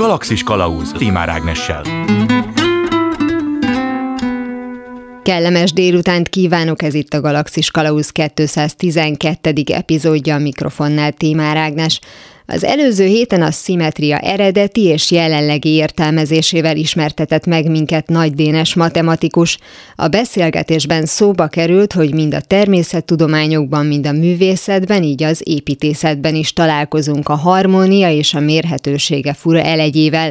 Galaxis Kalauz Timár Ágnessel. Kellemes délutánt kívánok, ez itt a Galaxis Kalauz 212. epizódja a mikrofonnál Tímár Ágnes. Az előző héten a szimetria eredeti és jelenlegi értelmezésével ismertetett meg minket Nagy Dénes matematikus. A beszélgetésben szóba került, hogy mind a természettudományokban, mind a művészetben, így az építészetben is találkozunk a harmónia és a mérhetősége fura elegyével.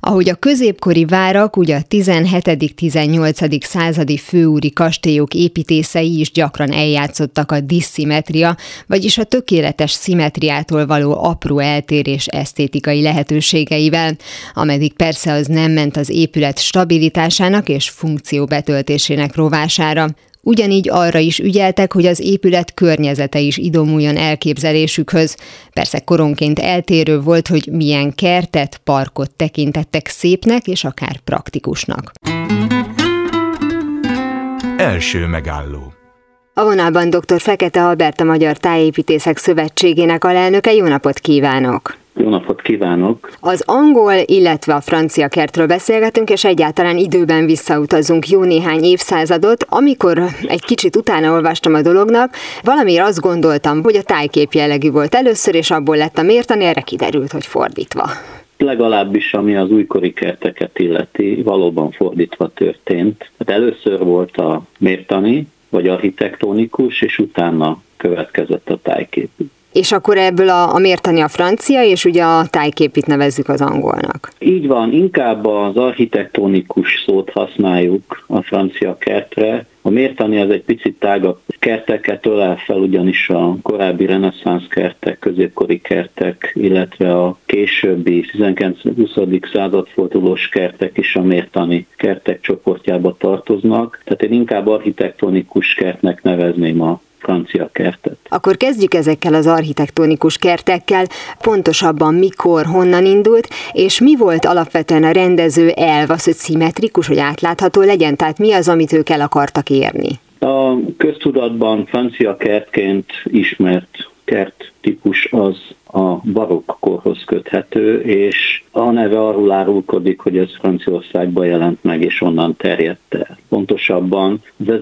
Ahogy a középkori várak, ugye a 17.-18. századi főúri kastélyok építészei is gyakran eljátszottak a diszimetria, vagyis a tökéletes szimetriától való apró eltérés esztétikai lehetőségeivel, ameddig persze az nem ment az épület stabilitásának és funkció betöltésének rovására. Ugyanígy arra is ügyeltek, hogy az épület környezete is idomuljon elképzelésükhöz. Persze koronként eltérő volt, hogy milyen kertet, parkot tekintettek szépnek és akár praktikusnak. Első megálló a vonalban dr. Fekete Albert, a Magyar Tájépítészek Szövetségének alelnöke. Jó napot kívánok! Jó napot kívánok! Az angol, illetve a francia kertről beszélgetünk, és egyáltalán időben visszautazunk jó néhány évszázadot. Amikor egy kicsit utána olvastam a dolognak, valamiért azt gondoltam, hogy a tájkép jellegű volt először, és abból lett a mértani, erre kiderült, hogy fordítva. Legalábbis ami az újkori kerteket illeti, valóban fordítva történt. Hát először volt a mértani, vagy architektonikus, és utána következett a tájkép. És akkor ebből a, a mértani a francia, és ugye a tájképit nevezzük az angolnak. Így van, inkább az architektonikus szót használjuk a francia kertre. A mértani az egy picit tágabb kerteket ölel fel, ugyanis a korábbi reneszánsz kertek, középkori kertek, illetve a későbbi 19-20. századfordulós kertek is a mértani kertek csoportjába tartoznak. Tehát én inkább architektonikus kertnek nevezném a francia kertet. Akkor kezdjük ezekkel az architektonikus kertekkel, pontosabban mikor, honnan indult, és mi volt alapvetően a rendező elv, az, hogy szimmetrikus, hogy átlátható legyen, tehát mi az, amit ők el akartak érni? A köztudatban francia kertként ismert kert típus az a barokk korhoz köthető, és a neve arról árulkodik, hogy ez Franciaországban jelent meg, és onnan terjedt el. Pontosabban az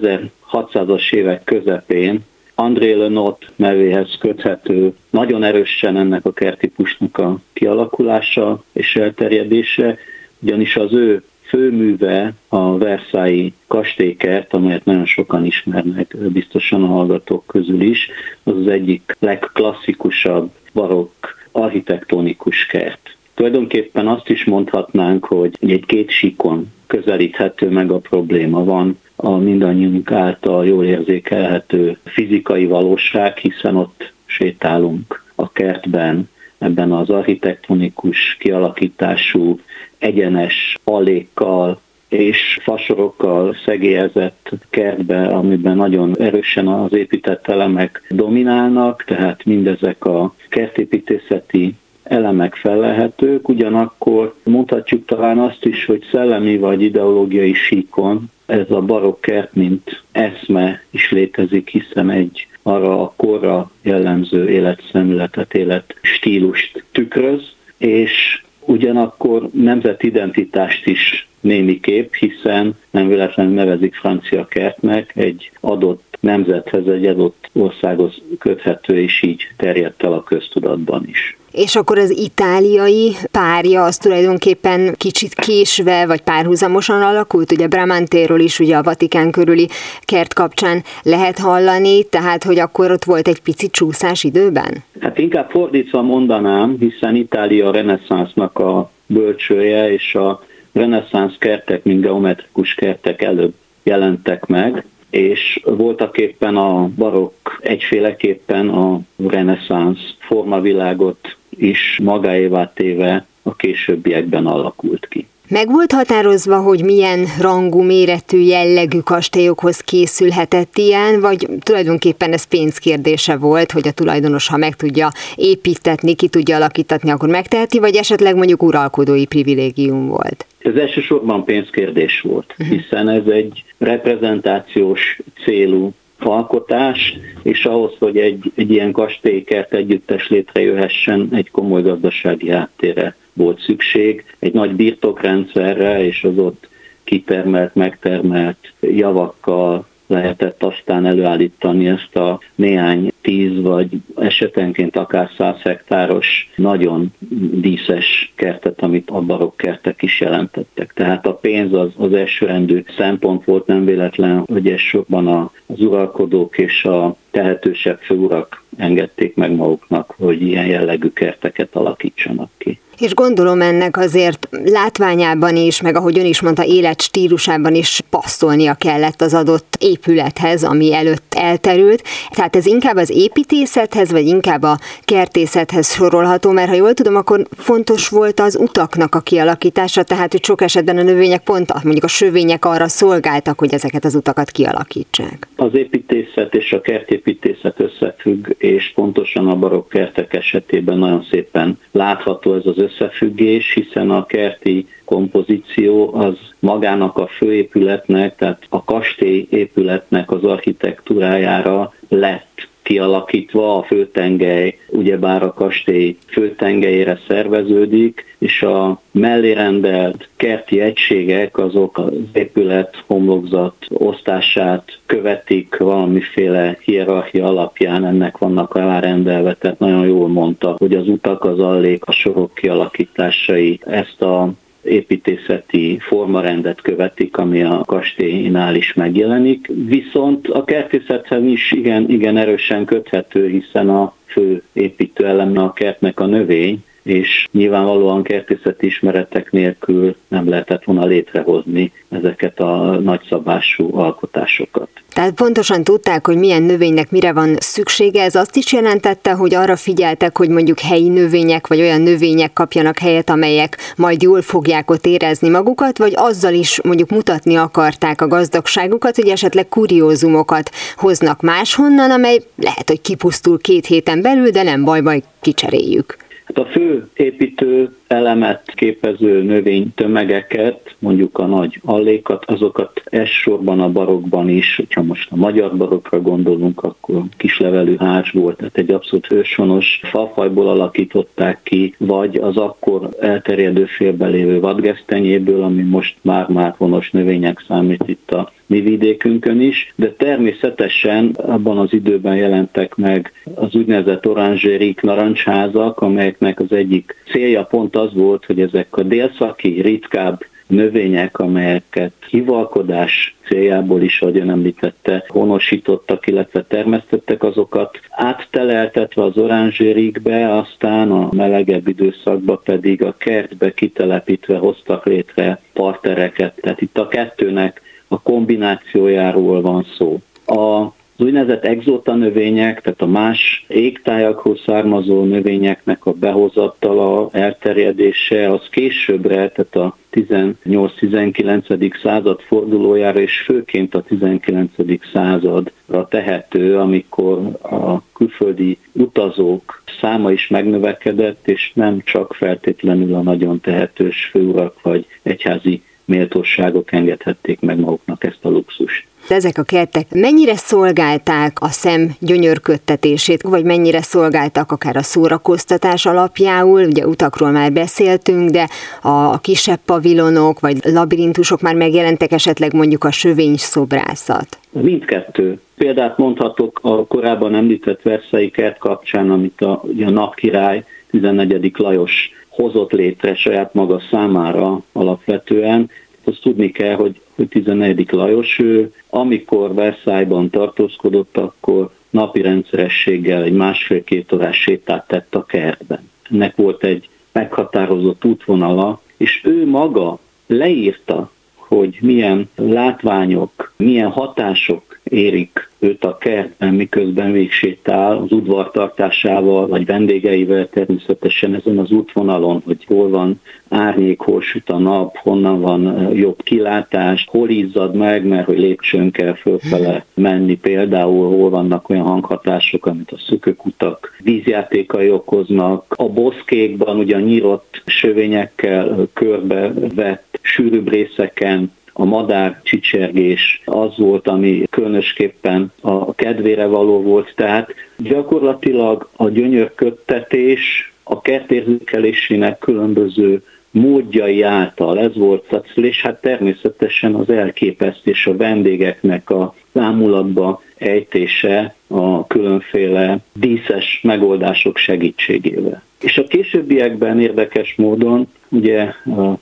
1600-as évek közepén André Lenot nevéhez köthető nagyon erősen ennek a kertípusnak a kialakulása és elterjedése, ugyanis az ő főműve a Versailles kastélykert, amelyet nagyon sokan ismernek, biztosan a hallgatók közül is, az az egyik legklasszikusabb barokk architektonikus kert. Tulajdonképpen azt is mondhatnánk, hogy egy két síkon közelíthető meg a probléma. Van a mindannyiunk által jól érzékelhető fizikai valóság, hiszen ott sétálunk a kertben, ebben az architektonikus kialakítású, egyenes alékkal és fasorokkal szegélyezett kertbe, amiben nagyon erősen az épített elemek dominálnak, tehát mindezek a kertépítészeti elemek fellehetők, ugyanakkor mondhatjuk talán azt is, hogy szellemi vagy ideológiai síkon ez a barokk kert, mint eszme is létezik, hiszen egy arra a korra jellemző életszemületet, életstílust tükröz, és ugyanakkor nemzetidentitást is némiképp, hiszen nem véletlenül nevezik francia kertnek egy adott nemzethez, egy adott országhoz köthető, és így terjedt el a köztudatban is. És akkor az itáliai párja az tulajdonképpen kicsit késve vagy párhuzamosan alakult, ugye Bramantéról is ugye a Vatikán körüli kert kapcsán lehet hallani, tehát hogy akkor ott volt egy pici csúszás időben? Hát inkább fordítva mondanám, hiszen Itália a reneszánsznak a bölcsője, és a reneszánsz kertek, mint geometrikus kertek előbb jelentek meg, és voltak éppen a barokk egyféleképpen a reneszánsz formavilágot is magáévá téve a későbbiekben alakult ki. Meg volt határozva, hogy milyen rangú, méretű, jellegű kastélyokhoz készülhetett ilyen, vagy tulajdonképpen ez pénzkérdése volt, hogy a tulajdonos, ha meg tudja építetni, ki tudja alakítatni, akkor megteheti, vagy esetleg mondjuk uralkodói privilégium volt? Ez elsősorban pénzkérdés volt, mhm. hiszen ez egy reprezentációs célú alkotás, és ahhoz, hogy egy, egy ilyen kastélykert együttes létrejöhessen, egy komoly gazdasági háttérre volt szükség, egy nagy birtokrendszerre, és az ott kitermelt, megtermelt javakkal, lehetett aztán előállítani ezt a néhány tíz vagy esetenként akár száz hektáros nagyon díszes kertet, amit a barokk kertek is jelentettek. Tehát a pénz az, az elsőrendű szempont volt, nem véletlen, hogy elsősorban az uralkodók és a tehetősebb főurak engedték meg maguknak, hogy ilyen jellegű kerteket alakítsanak ki. És gondolom ennek azért látványában is, meg ahogy ön is mondta, életstílusában is passzolnia kellett az adott épülethez, ami előtt elterült. Tehát ez inkább az építészethez, vagy inkább a kertészethez sorolható, mert ha jól tudom, akkor fontos volt az utaknak a kialakítása, tehát hogy sok esetben a növények pont, mondjuk a sövények arra szolgáltak, hogy ezeket az utakat kialakítsák. Az építészet és a kertépítészet összefügg, és pontosan a barokk kertek esetében nagyon szépen látható ez az összefüggés, hiszen a kerti kompozíció az magának a főépületnek, tehát a kastély épületnek az architektúrájára lett kialakítva, a főtengely ugyebár a kastély főtengelyére szerveződik, és a mellérendelt kerti egységek azok az épület homlokzat osztását követik valamiféle hierarchia alapján, ennek vannak alárendelve, tehát nagyon jól mondta, hogy az utak, az allék, a sorok kialakításai ezt a építészeti formarendet követik, ami a kastélynál is megjelenik. Viszont a kertészethez is igen, igen erősen köthető, hiszen a fő építőeleme a kertnek a növény, és nyilvánvalóan kertészeti ismeretek nélkül nem lehetett volna létrehozni ezeket a nagyszabású alkotásokat. Tehát pontosan tudták, hogy milyen növénynek mire van szüksége. Ez azt is jelentette, hogy arra figyeltek, hogy mondjuk helyi növények, vagy olyan növények kapjanak helyet, amelyek majd jól fogják ott érezni magukat, vagy azzal is mondjuk mutatni akarták a gazdagságukat, hogy esetleg kuriózumokat hoznak máshonnan, amely lehet, hogy kipusztul két héten belül, de nem baj, baj, kicseréljük. Hát a fő építő elemet képező növénytömegeket, mondjuk a nagy allékat, azokat elsősorban a barokban is, hogyha most a magyar barokra gondolunk, akkor kislevelű ház volt, tehát egy abszolút őshonos fafajból alakították ki, vagy az akkor elterjedő félbelévő vadgesztenyéből, ami most már-már honos növények számít itt a mi vidékünkön is, de természetesen abban az időben jelentek meg az úgynevezett oranzsérik narancsházak, amelyeknek az egyik célja pont az volt, hogy ezek a délszaki ritkább növények, amelyeket hivalkodás céljából is, ahogy ön említette, honosítottak, illetve termesztettek, azokat átteleltetve az oranzsérikbe, aztán a melegebb időszakban pedig a kertbe kitelepítve hoztak létre partereket. Tehát itt a kettőnek a kombinációjáról van szó. A az úgynevezett exóta növények, tehát a más égtájakhoz származó növényeknek a behozatala, elterjedése, az későbbre, tehát a 18-19. század fordulójára, és főként a 19. századra tehető, amikor a külföldi utazók száma is megnövekedett, és nem csak feltétlenül a nagyon tehetős főurak vagy egyházi méltóságok engedhették meg maguknak ezt a luxust. Ezek a kertek mennyire szolgálták a szem gyönyörködtetését, vagy mennyire szolgáltak akár a szórakoztatás alapjául, ugye utakról már beszéltünk, de a kisebb pavilonok vagy labirintusok már megjelentek esetleg mondjuk a sövény szobrászat. Mindkettő. Példát mondhatok a korábban említett Verszai kert kapcsán, amit a, a napkirály 14. Lajos hozott létre saját maga számára alapvetően. Azt tudni kell, hogy, hogy 14. Lajos ő, amikor Versailles-ban tartózkodott, akkor napi rendszerességgel egy másfél-két órás sétát tett a kertben. Ennek volt egy meghatározott útvonala, és ő maga leírta, hogy milyen látványok, milyen hatások érik őt a kertben, miközben végsétál az udvartartásával, vagy vendégeivel természetesen ezen az útvonalon, hogy hol van árnyék, hol süt a nap, honnan van jobb kilátás, hol izzad meg, mert hogy lépcsőn kell fölfele menni például, hol vannak olyan hanghatások, amit a szökőkutak vízjátékai okoznak. A boszkékban ugye a nyírott sövényekkel körbevett sűrűbb részeken a madár csicsergés az volt, ami különösképpen a kedvére való volt. Tehát gyakorlatilag a gyönyörködtetés a kertérzékelésének különböző módjai által ez volt cél, és hát természetesen az elképesztés a vendégeknek a lámulatba ejtése a különféle díszes megoldások segítségével. És a későbbiekben érdekes módon, ugye a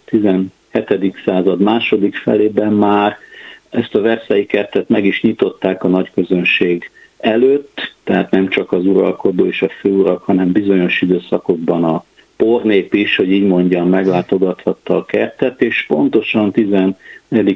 17. század második felében már ezt a Versailles kertet meg is nyitották a nagy közönség előtt, tehát nem csak az uralkodó és a főurak, hanem bizonyos időszakokban a pornép is, hogy így mondjam, meglátogathatta a kertet, és pontosan 14.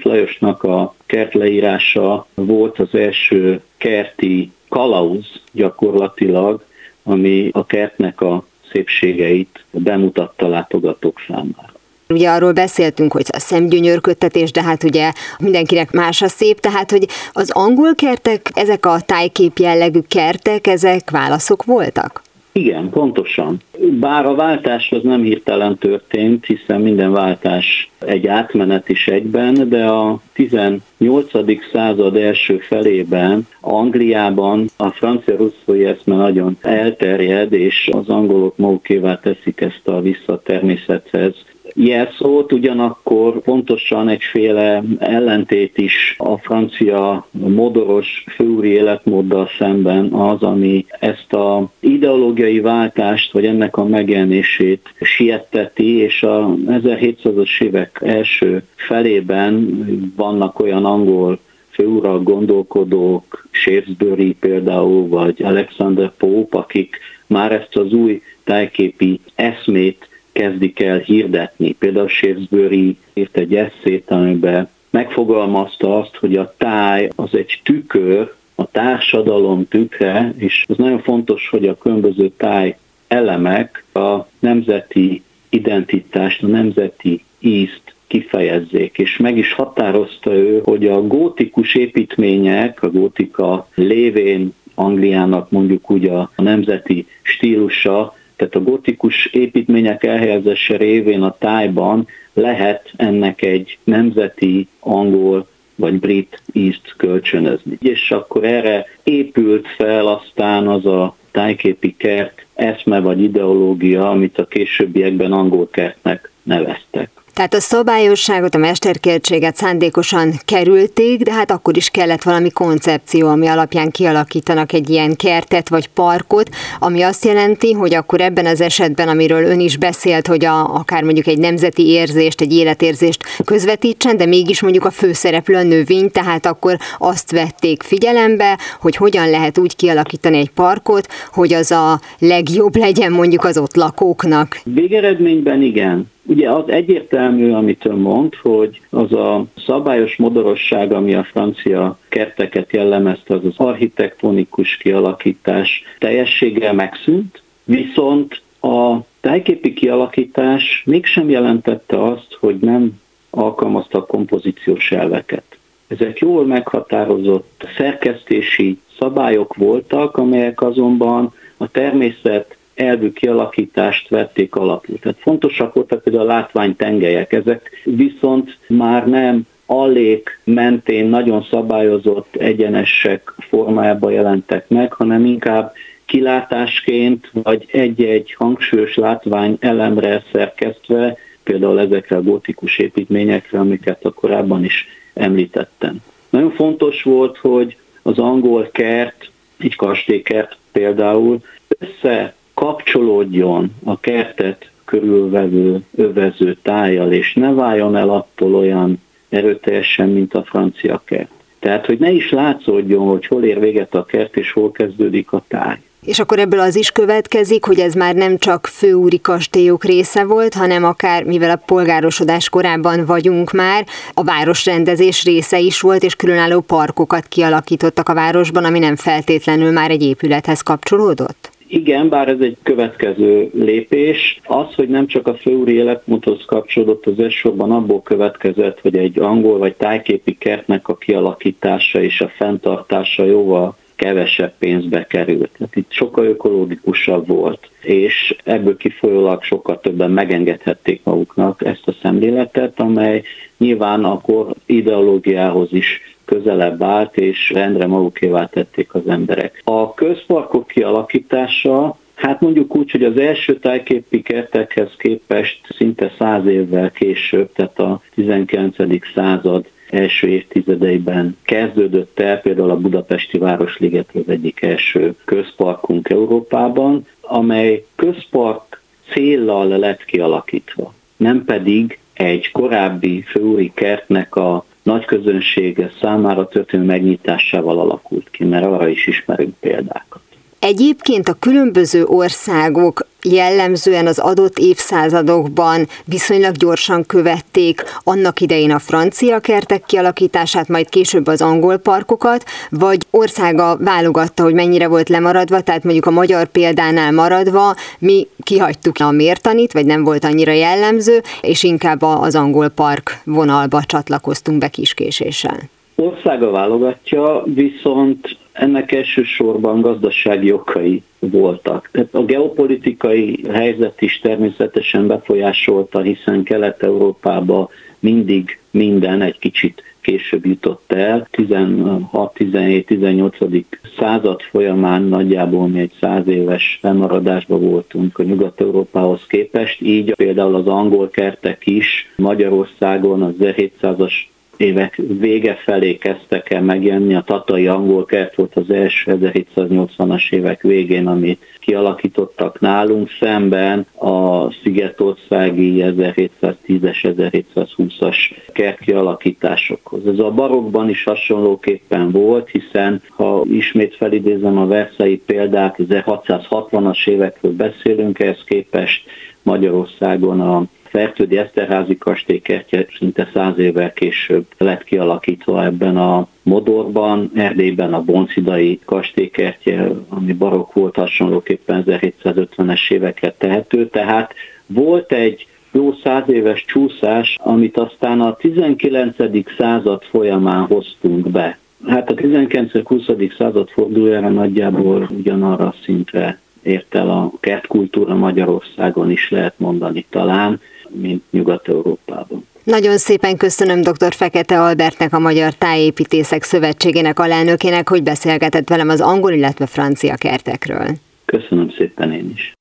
Lajosnak a kert leírása volt az első kerti kalauz gyakorlatilag, ami a kertnek a szépségeit bemutatta látogatók számára. Ugye arról beszéltünk, hogy a szemgyönyörködtetés, de hát ugye mindenkinek más a szép, tehát hogy az angol kertek, ezek a tájkép jellegű kertek, ezek válaszok voltak? Igen, pontosan. Bár a váltás az nem hirtelen történt, hiszen minden váltás egy átmenet is egyben, de a 18. század első felében Angliában a francia russzói eszme nagyon elterjed, és az angolok magukévá teszik ezt a visszatermészethez jelszót, ugyanakkor pontosan egyféle ellentét is a francia modoros főúri életmóddal szemben az, ami ezt a ideológiai váltást, vagy ennek a megjelenését sietteti, és a 1700-as évek első felében vannak olyan angol főurak, gondolkodók, Shakespeare például, vagy Alexander Pope, akik már ezt az új tájképi eszmét kezdik el hirdetni. Például Shakespeare írt egy eszét, amiben megfogalmazta azt, hogy a táj az egy tükör, a társadalom tükre, és az nagyon fontos, hogy a különböző táj elemek a nemzeti identitást, a nemzeti ízt kifejezzék, és meg is határozta ő, hogy a gótikus építmények, a gótika lévén Angliának mondjuk úgy a nemzeti stílusa, tehát a gotikus építmények elhelyezése révén a tájban lehet ennek egy nemzeti angol vagy brit ízt kölcsönözni. És akkor erre épült fel aztán az a tájképi kert eszme vagy ideológia, amit a későbbiekben angol kertnek neveztek. Tehát a szabályosságot, a mesterkértséget szándékosan kerülték, de hát akkor is kellett valami koncepció, ami alapján kialakítanak egy ilyen kertet vagy parkot, ami azt jelenti, hogy akkor ebben az esetben, amiről ön is beszélt, hogy a, akár mondjuk egy nemzeti érzést, egy életérzést közvetítsen, de mégis mondjuk a főszereplő a növény, tehát akkor azt vették figyelembe, hogy hogyan lehet úgy kialakítani egy parkot, hogy az a legjobb legyen mondjuk az ott lakóknak. Végeredményben igen. Ugye az egyértelmű, amit ön mond, hogy az a szabályos modorosság, ami a francia kerteket jellemezte, az az architektonikus kialakítás teljességgel megszűnt, viszont a tájképi kialakítás mégsem jelentette azt, hogy nem alkalmazta a kompozíciós elveket. Ezek jól meghatározott szerkesztési szabályok voltak, amelyek azonban a természet elvű kialakítást vették alapul. Tehát fontosak voltak például a látványtengelyek, ezek viszont már nem allék mentén nagyon szabályozott egyenesek formájában jelentek meg, hanem inkább kilátásként, vagy egy-egy hangsúlyos látvány elemre szerkesztve, például ezekre a gótikus építményekre, amiket a korábban is említettem. Nagyon fontos volt, hogy az angol kert, egy kastélykert például össze kapcsolódjon a kertet körülvevő, övező tájjal, és ne váljon el attól olyan erőteljesen, mint a francia kert. Tehát, hogy ne is látszódjon, hogy hol ér véget a kert, és hol kezdődik a táj. És akkor ebből az is következik, hogy ez már nem csak főúri kastélyok része volt, hanem akár, mivel a polgárosodás korában vagyunk már, a városrendezés része is volt, és különálló parkokat kialakítottak a városban, ami nem feltétlenül már egy épülethez kapcsolódott? Igen, bár ez egy következő lépés. Az, hogy nem csak a főúri életmódhoz kapcsolódott, az elsősorban abból következett, hogy egy angol vagy tájképi kertnek a kialakítása és a fenntartása jóval kevesebb pénzbe került. Tehát itt sokkal ökológikusabb volt, és ebből kifolyólag sokkal többen megengedhették maguknak ezt a szemléletet, amely nyilván akkor ideológiához is közelebb állt, és rendre magukévá tették az emberek. A közparkok kialakítása Hát mondjuk úgy, hogy az első tájképi kertekhez képest szinte száz évvel később, tehát a 19. század első évtizedeiben kezdődött el például a Budapesti Városliget az egyik első közparkunk Európában, amely közpark céllal lett kialakítva, nem pedig egy korábbi főúri kertnek a nagy közönsége számára történő megnyitásával alakult ki, mert arra is ismerünk példákat. Egyébként a különböző országok jellemzően az adott évszázadokban viszonylag gyorsan követték annak idején a francia kertek kialakítását, majd később az angol parkokat, vagy országa válogatta, hogy mennyire volt lemaradva, tehát mondjuk a magyar példánál maradva, mi kihagytuk a mértanit, vagy nem volt annyira jellemző, és inkább az angol park vonalba csatlakoztunk be kiskéséssel. Országa válogatja, viszont ennek elsősorban gazdasági okai voltak. Tehát a geopolitikai helyzet is természetesen befolyásolta, hiszen Kelet-Európába mindig minden egy kicsit később jutott el. 16-17-18. század folyamán nagyjából mi egy száz éves lemaradásban voltunk a Nyugat-Európához képest, így például az angol kertek is Magyarországon az 1700-as évek vége felé kezdtek el megjelenni. A tatai angol kert volt az első 1780-as évek végén, amit kialakítottak nálunk, szemben a szigetországi 1710-es, 1720-as kert kialakításokhoz. Ez a barokban is hasonlóképpen volt, hiszen ha ismét felidézem a verszai példák, 1660-as évekről beszélünk, ehhez képest Magyarországon a Fertődi Eszterházi kastélykertje szinte száz évvel később lett kialakítva ebben a modorban, Erdélyben a Boncidai kastélykertje, ami barokk volt hasonlóképpen 1750-es éveket tehető, tehát volt egy jó száz éves csúszás, amit aztán a 19. század folyamán hoztunk be. Hát a 19.-20. század fordulójára nagyjából ugyanarra a szintre ért el a kertkultúra Magyarországon is lehet mondani talán, mint Nyugat-Európában. Nagyon szépen köszönöm dr. Fekete Albertnek, a Magyar Tájépítészek Szövetségének alelnökének, hogy beszélgetett velem az angol, illetve francia kertekről. Köszönöm szépen én is.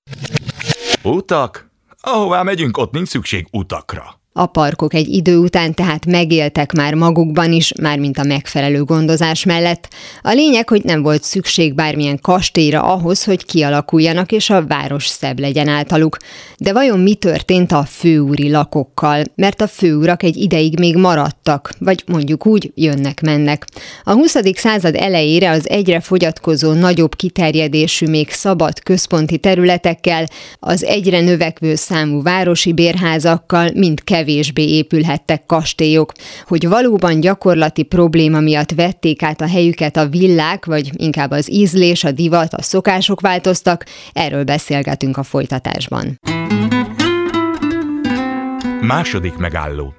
Utak? Ahová megyünk, ott nincs szükség utakra. A parkok egy idő után tehát megéltek már magukban is, mármint a megfelelő gondozás mellett. A lényeg, hogy nem volt szükség bármilyen kastélyra ahhoz, hogy kialakuljanak és a város szebb legyen általuk. De vajon mi történt a főúri lakokkal? Mert a főurak egy ideig még maradtak, vagy mondjuk úgy jönnek-mennek. A 20. század elejére az egyre fogyatkozó nagyobb kiterjedésű még szabad központi területekkel, az egyre növekvő számú városi bérházakkal mind kevés kevésbé épülhettek kastélyok, hogy valóban gyakorlati probléma miatt vették át a helyüket a villák, vagy inkább az ízlés, a divat, a szokások változtak, erről beszélgetünk a folytatásban. Második megálló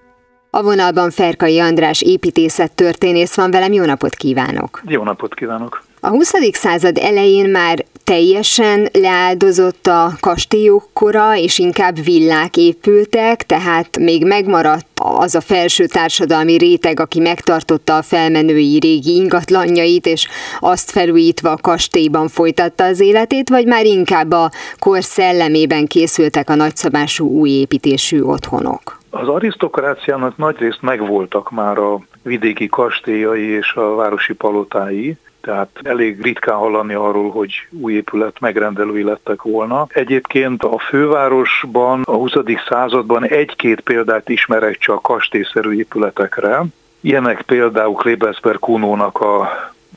a vonalban Ferkai András építészet történész van velem, jó napot kívánok! Jó napot kívánok! A 20. század elején már teljesen leáldozott a kastélyok kora, és inkább villák épültek, tehát még megmaradt az a felső társadalmi réteg, aki megtartotta a felmenői régi ingatlanjait, és azt felújítva a kastélyban folytatta az életét, vagy már inkább a kor szellemében készültek a nagyszabású új építésű otthonok? Az arisztokráciának nagyrészt megvoltak már a vidéki kastélyai és a városi palotái, tehát elég ritkán hallani arról, hogy új épület megrendelői lettek volna. Egyébként a fővárosban a 20. században egy-két példát ismerek csak kastélyszerű épületekre. Ilyenek például Klebelsberg Kunónak a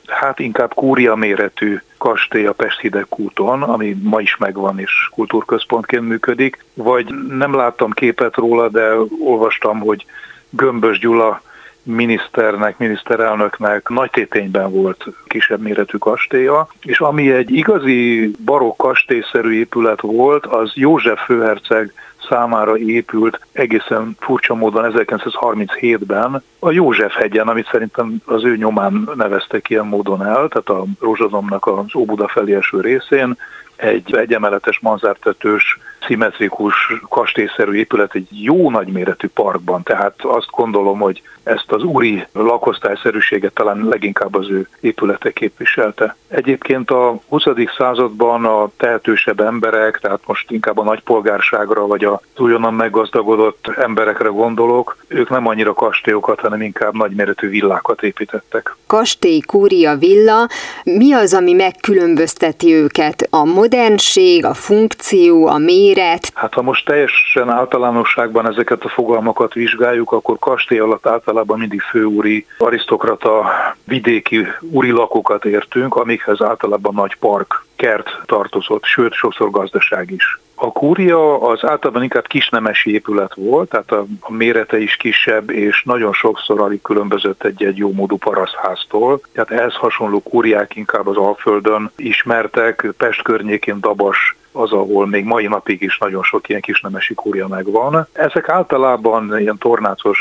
hát inkább kúria méretű kastély a Pest-Hidegkúton, ami ma is megvan és kultúrközpontként működik, vagy nem láttam képet róla, de olvastam, hogy Gömbös Gyula miniszternek, miniszterelnöknek nagy tétényben volt kisebb méretű kastélya, és ami egy igazi barokk kastélyszerű épület volt, az József főherceg számára épült egészen furcsa módon 1937-ben a József hegyen, amit szerintem az ő nyomán neveztek ilyen módon el, tehát a Rózsadomnak az Óbuda felé eső részén, egy egyemeletes manzártetős szimmetrikus kastélyszerű épület egy jó nagyméretű parkban, tehát azt gondolom, hogy ezt az úri lakosztályszerűséget talán leginkább az ő épülete képviselte. Egyébként a 20. században a tehetősebb emberek, tehát most inkább a nagypolgárságra vagy az újonnan meggazdagodott emberekre gondolok, ők nem annyira kastélyokat, hanem inkább nagyméretű villákat építettek. Kastély, kúria, villa, mi az, ami megkülönbözteti őket? A modernség, a funkció, a méret? Hát ha most teljesen általánosságban ezeket a fogalmakat vizsgáljuk, akkor kastély alatt általában mindig főúri, arisztokrata, vidéki úri lakókat értünk, amikhez általában nagy park, kert tartozott, sőt sokszor gazdaság is. A kúria az általában inkább kisnemesi épület volt, tehát a, mérete is kisebb, és nagyon sokszor alig különbözött egy-egy jómódú parasztháztól. Tehát ehhez hasonló kúriák inkább az Alföldön ismertek, Pest környékén Dabas az, ahol még mai napig is nagyon sok ilyen kisnemesi kúria megvan. Ezek általában ilyen tornácos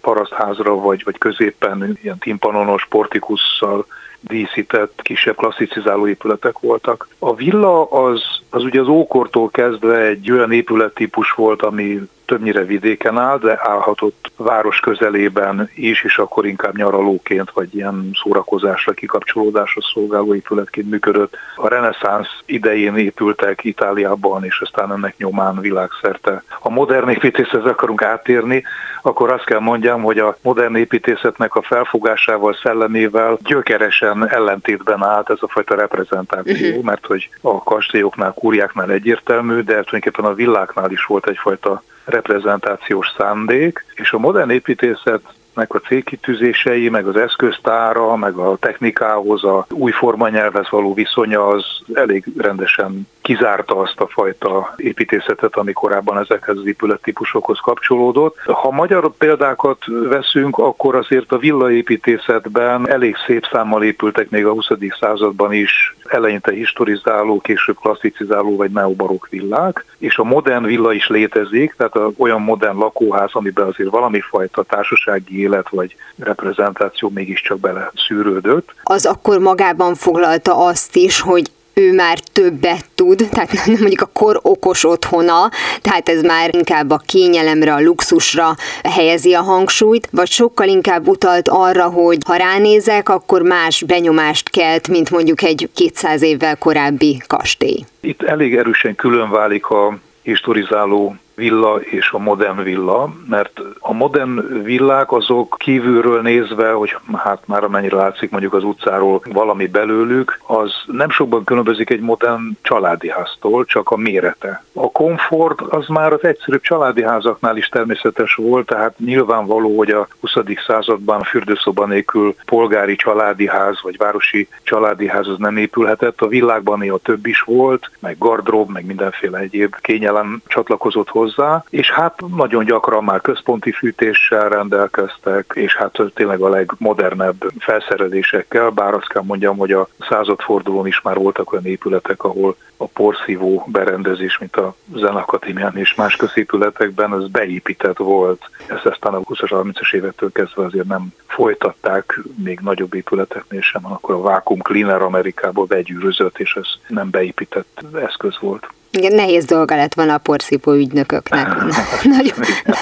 parasztházra, vagy, vagy középen ilyen timpanonos portikusszal díszített, kisebb klasszicizáló épületek voltak. A villa az, az ugye az ókortól kezdve egy olyan épülettípus volt, ami többnyire vidéken áll, de állhatott város közelében is, és akkor inkább nyaralóként, vagy ilyen szórakozásra, kikapcsolódásra szolgáló épületként működött. A reneszánsz idején épültek Itáliában, és aztán ennek nyomán világszerte. A modern építészethez akarunk átérni, akkor azt kell mondjam, hogy a modern építészetnek a felfogásával, szellemével gyökeresen ellentétben állt ez a fajta reprezentáció, uh-huh. mert hogy a kastélyoknál, kúriáknál egyértelmű, de tulajdonképpen a villáknál is volt egyfajta reprezentációs szándék, és a modern építészet a célkitűzései, meg az eszköztára, meg a technikához, a új formanyelvhez való viszonya az elég rendesen kizárta azt a fajta építészetet, ami korábban ezekhez az épülettípusokhoz kapcsolódott. Ha magyar példákat veszünk, akkor azért a villaépítészetben elég szép számmal épültek még a 20. században is eleinte historizáló, később klasszicizáló vagy neobarok villák, és a modern villa is létezik, tehát olyan modern lakóház, amiben azért valami fajta társasági élet vagy reprezentáció mégiscsak bele szűrődött. Az akkor magában foglalta azt is, hogy ő már többet tud, tehát mondjuk a kor okos otthona, tehát ez már inkább a kényelemre, a luxusra helyezi a hangsúlyt, vagy sokkal inkább utalt arra, hogy ha ránézek, akkor más benyomást kelt, mint mondjuk egy 200 évvel korábbi kastély. Itt elég erősen külön válik a historizáló villa és a modern villa, mert a modern villák azok kívülről nézve, hogy hát már amennyire látszik mondjuk az utcáról valami belőlük, az nem sokban különbözik egy modern családi háztól, csak a mérete. A komfort az már az egyszerűbb családi házaknál is természetes volt, tehát nyilvánvaló, hogy a 20. században fürdőszoba nélkül polgári családi ház vagy városi családi ház az nem épülhetett, a világban néha több is volt, meg gardrób, meg mindenféle egyéb kényelem csatlakozott hozzá, és hát nagyon gyakran már központi fűtéssel rendelkeztek, és hát tényleg a legmodernebb felszerelésekkel, bár azt kell mondjam, hogy a századfordulón is már voltak olyan épületek, ahol a porszívó berendezés, mint a Zenakadémián és más középületekben, az beépített volt. Ezt aztán a 20-as, 30-as évektől kezdve azért nem folytatták, még nagyobb épületeknél sem, akkor a vákum cleaner Amerikából begyűrözött, és ez nem beépített eszköz volt. Igen, nehéz dolga lett volna a porszívó ügynököknek. nagyon,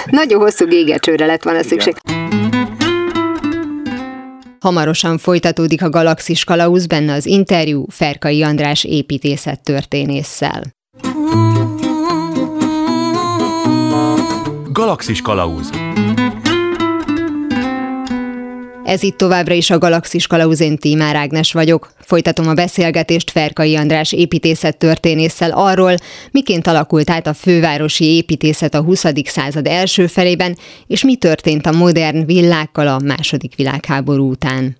nagyon hosszú gégecsőre lett volna szükség. Hamarosan folytatódik a Galaxis Kalauz, benne az interjú Ferkai András építészet történésszel. Galaxis Kalauz Ez itt továbbra is a Galaxis Kalauzén Tímár Ágnes vagyok. Folytatom a beszélgetést Ferkai András építészet történésszel arról, miként alakult át a fővárosi építészet a 20. század első felében, és mi történt a modern villákkal a második világháború után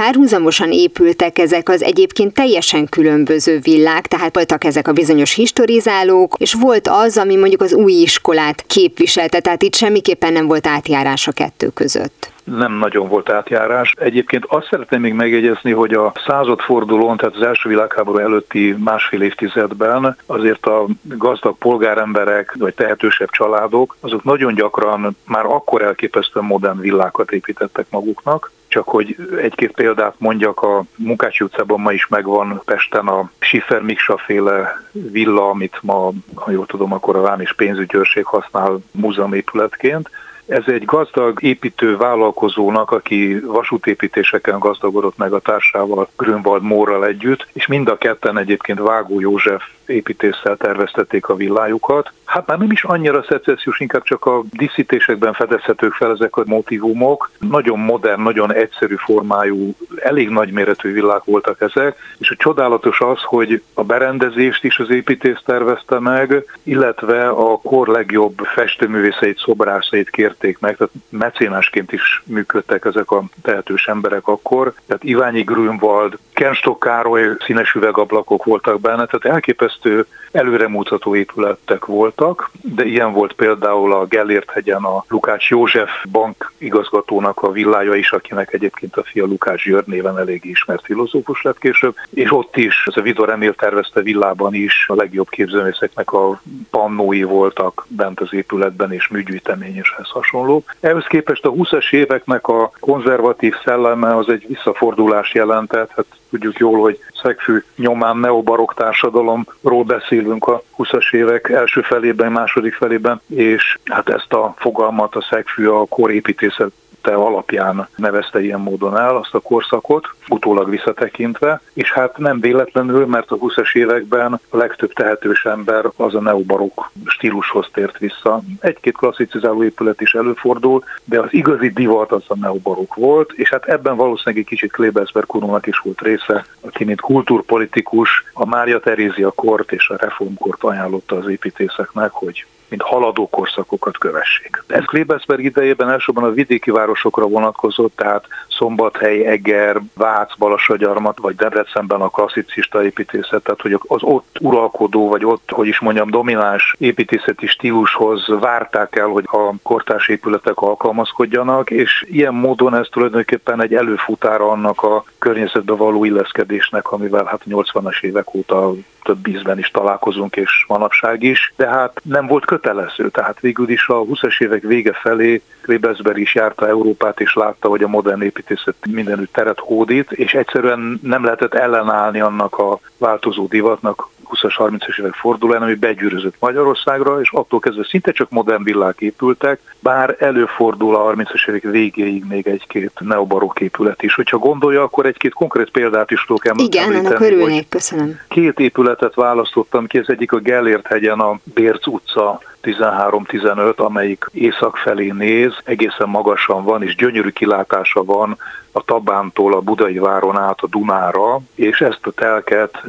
párhuzamosan épültek ezek az egyébként teljesen különböző villák, tehát voltak ezek a bizonyos historizálók, és volt az, ami mondjuk az új iskolát képviselte, tehát itt semmiképpen nem volt átjárás a kettő között. Nem nagyon volt átjárás. Egyébként azt szeretném még megjegyezni, hogy a századfordulón, tehát az első világháború előtti másfél évtizedben azért a gazdag polgáremberek, vagy tehetősebb családok, azok nagyon gyakran már akkor elképesztően modern villákat építettek maguknak, csak hogy egy-két példát mondjak, a Munkácsi utcában ma is megvan Pesten a Schiffer Miksa féle villa, amit ma, ha jól tudom, akkor a Vám és pénzügyőrség használ múzeumépületként. Ez egy gazdag építő vállalkozónak, aki vasútépítéseken gazdagodott meg a társával, Grünwald Mórral együtt, és mind a ketten egyébként Vágó József építéssel terveztették a villájukat. Hát már nem is annyira szecessziós, inkább csak a díszítésekben fedezhetők fel ezek a motivumok. Nagyon modern, nagyon egyszerű formájú, elég nagyméretű villák voltak ezek, és a csodálatos az, hogy a berendezést is az építész tervezte meg, illetve a kor legjobb festőművészeit, szobrászait kérték meg, tehát mecénásként is működtek ezek a tehetős emberek akkor. Tehát Iványi Grünwald, Kenstok Károly színes üvegablakok voltak benne, tehát elképesztő előremutató épületek voltak, de ilyen volt például a Gellért hegyen a Lukács József bank igazgatónak a villája is, akinek egyébként a fia Lukács György néven elég ismert filozófus lett később, és ott is, ez a Vidor Emil tervezte villában is a legjobb képzőművészeknek a pannói voltak bent az épületben, és műgyűjtemény és ez hasonló. Ehhez képest a 20-as éveknek a konzervatív szelleme az egy visszafordulás jelentett, hát tudjuk jól, hogy szegfű nyomán neobarok társadalomról beszélünk a 20-as évek első felében, második felében, és hát ezt a fogalmat a szegfű a korépítészet te alapján nevezte ilyen módon el azt a korszakot, utólag visszatekintve, és hát nem véletlenül, mert a 20-es években a legtöbb tehetős ember az a neobarok stílushoz tért vissza. Egy-két klasszicizáló épület is előfordul, de az igazi divat az a neobarok volt, és hát ebben valószínűleg egy kicsit Klebersberg kurónak is volt része, aki mint kultúrpolitikus a Mária Terézia kort és a reformkort ajánlotta az építészeknek, hogy mint haladó korszakokat kövessék. Ez Klebersberg idejében elsősorban a vidéki városokra vonatkozott, tehát Szombathely, Eger, Vác, Balasagyarmat, vagy Debrecenben a klasszicista építészet, tehát hogy az ott uralkodó, vagy ott, hogy is mondjam, domináns építészeti stílushoz várták el, hogy a kortárs épületek alkalmazkodjanak, és ilyen módon ez tulajdonképpen egy előfutára annak a környezetbe való illeszkedésnek, amivel hát 80-as évek óta több ízben is találkozunk, és manapság is, de hát nem volt kötelező, tehát végül is a 20-as évek vége felé Klebersberg is járta Európát, és látta, hogy a modern építészet mindenütt teret hódít, és egyszerűen nem lehetett ellenállni annak a változó divatnak, 20-as, 30-as évek fordulóján, ami begyűrözött Magyarországra, és attól kezdve szinte csak modern villák épültek, bár előfordul a 30-as évek végéig még egy-két neobarok épület is. Hogyha gondolja, akkor egy-két konkrét példát is tudok említeni. Igen, ennek örülnék, köszönöm. Két épületet választottam ki, ez egyik a Gellért hegyen a Bérc utca 13-15, amelyik észak felé néz, egészen magasan van, és gyönyörű kilátása van a Tabántól a Budai váron át a Dunára, és ezt a telket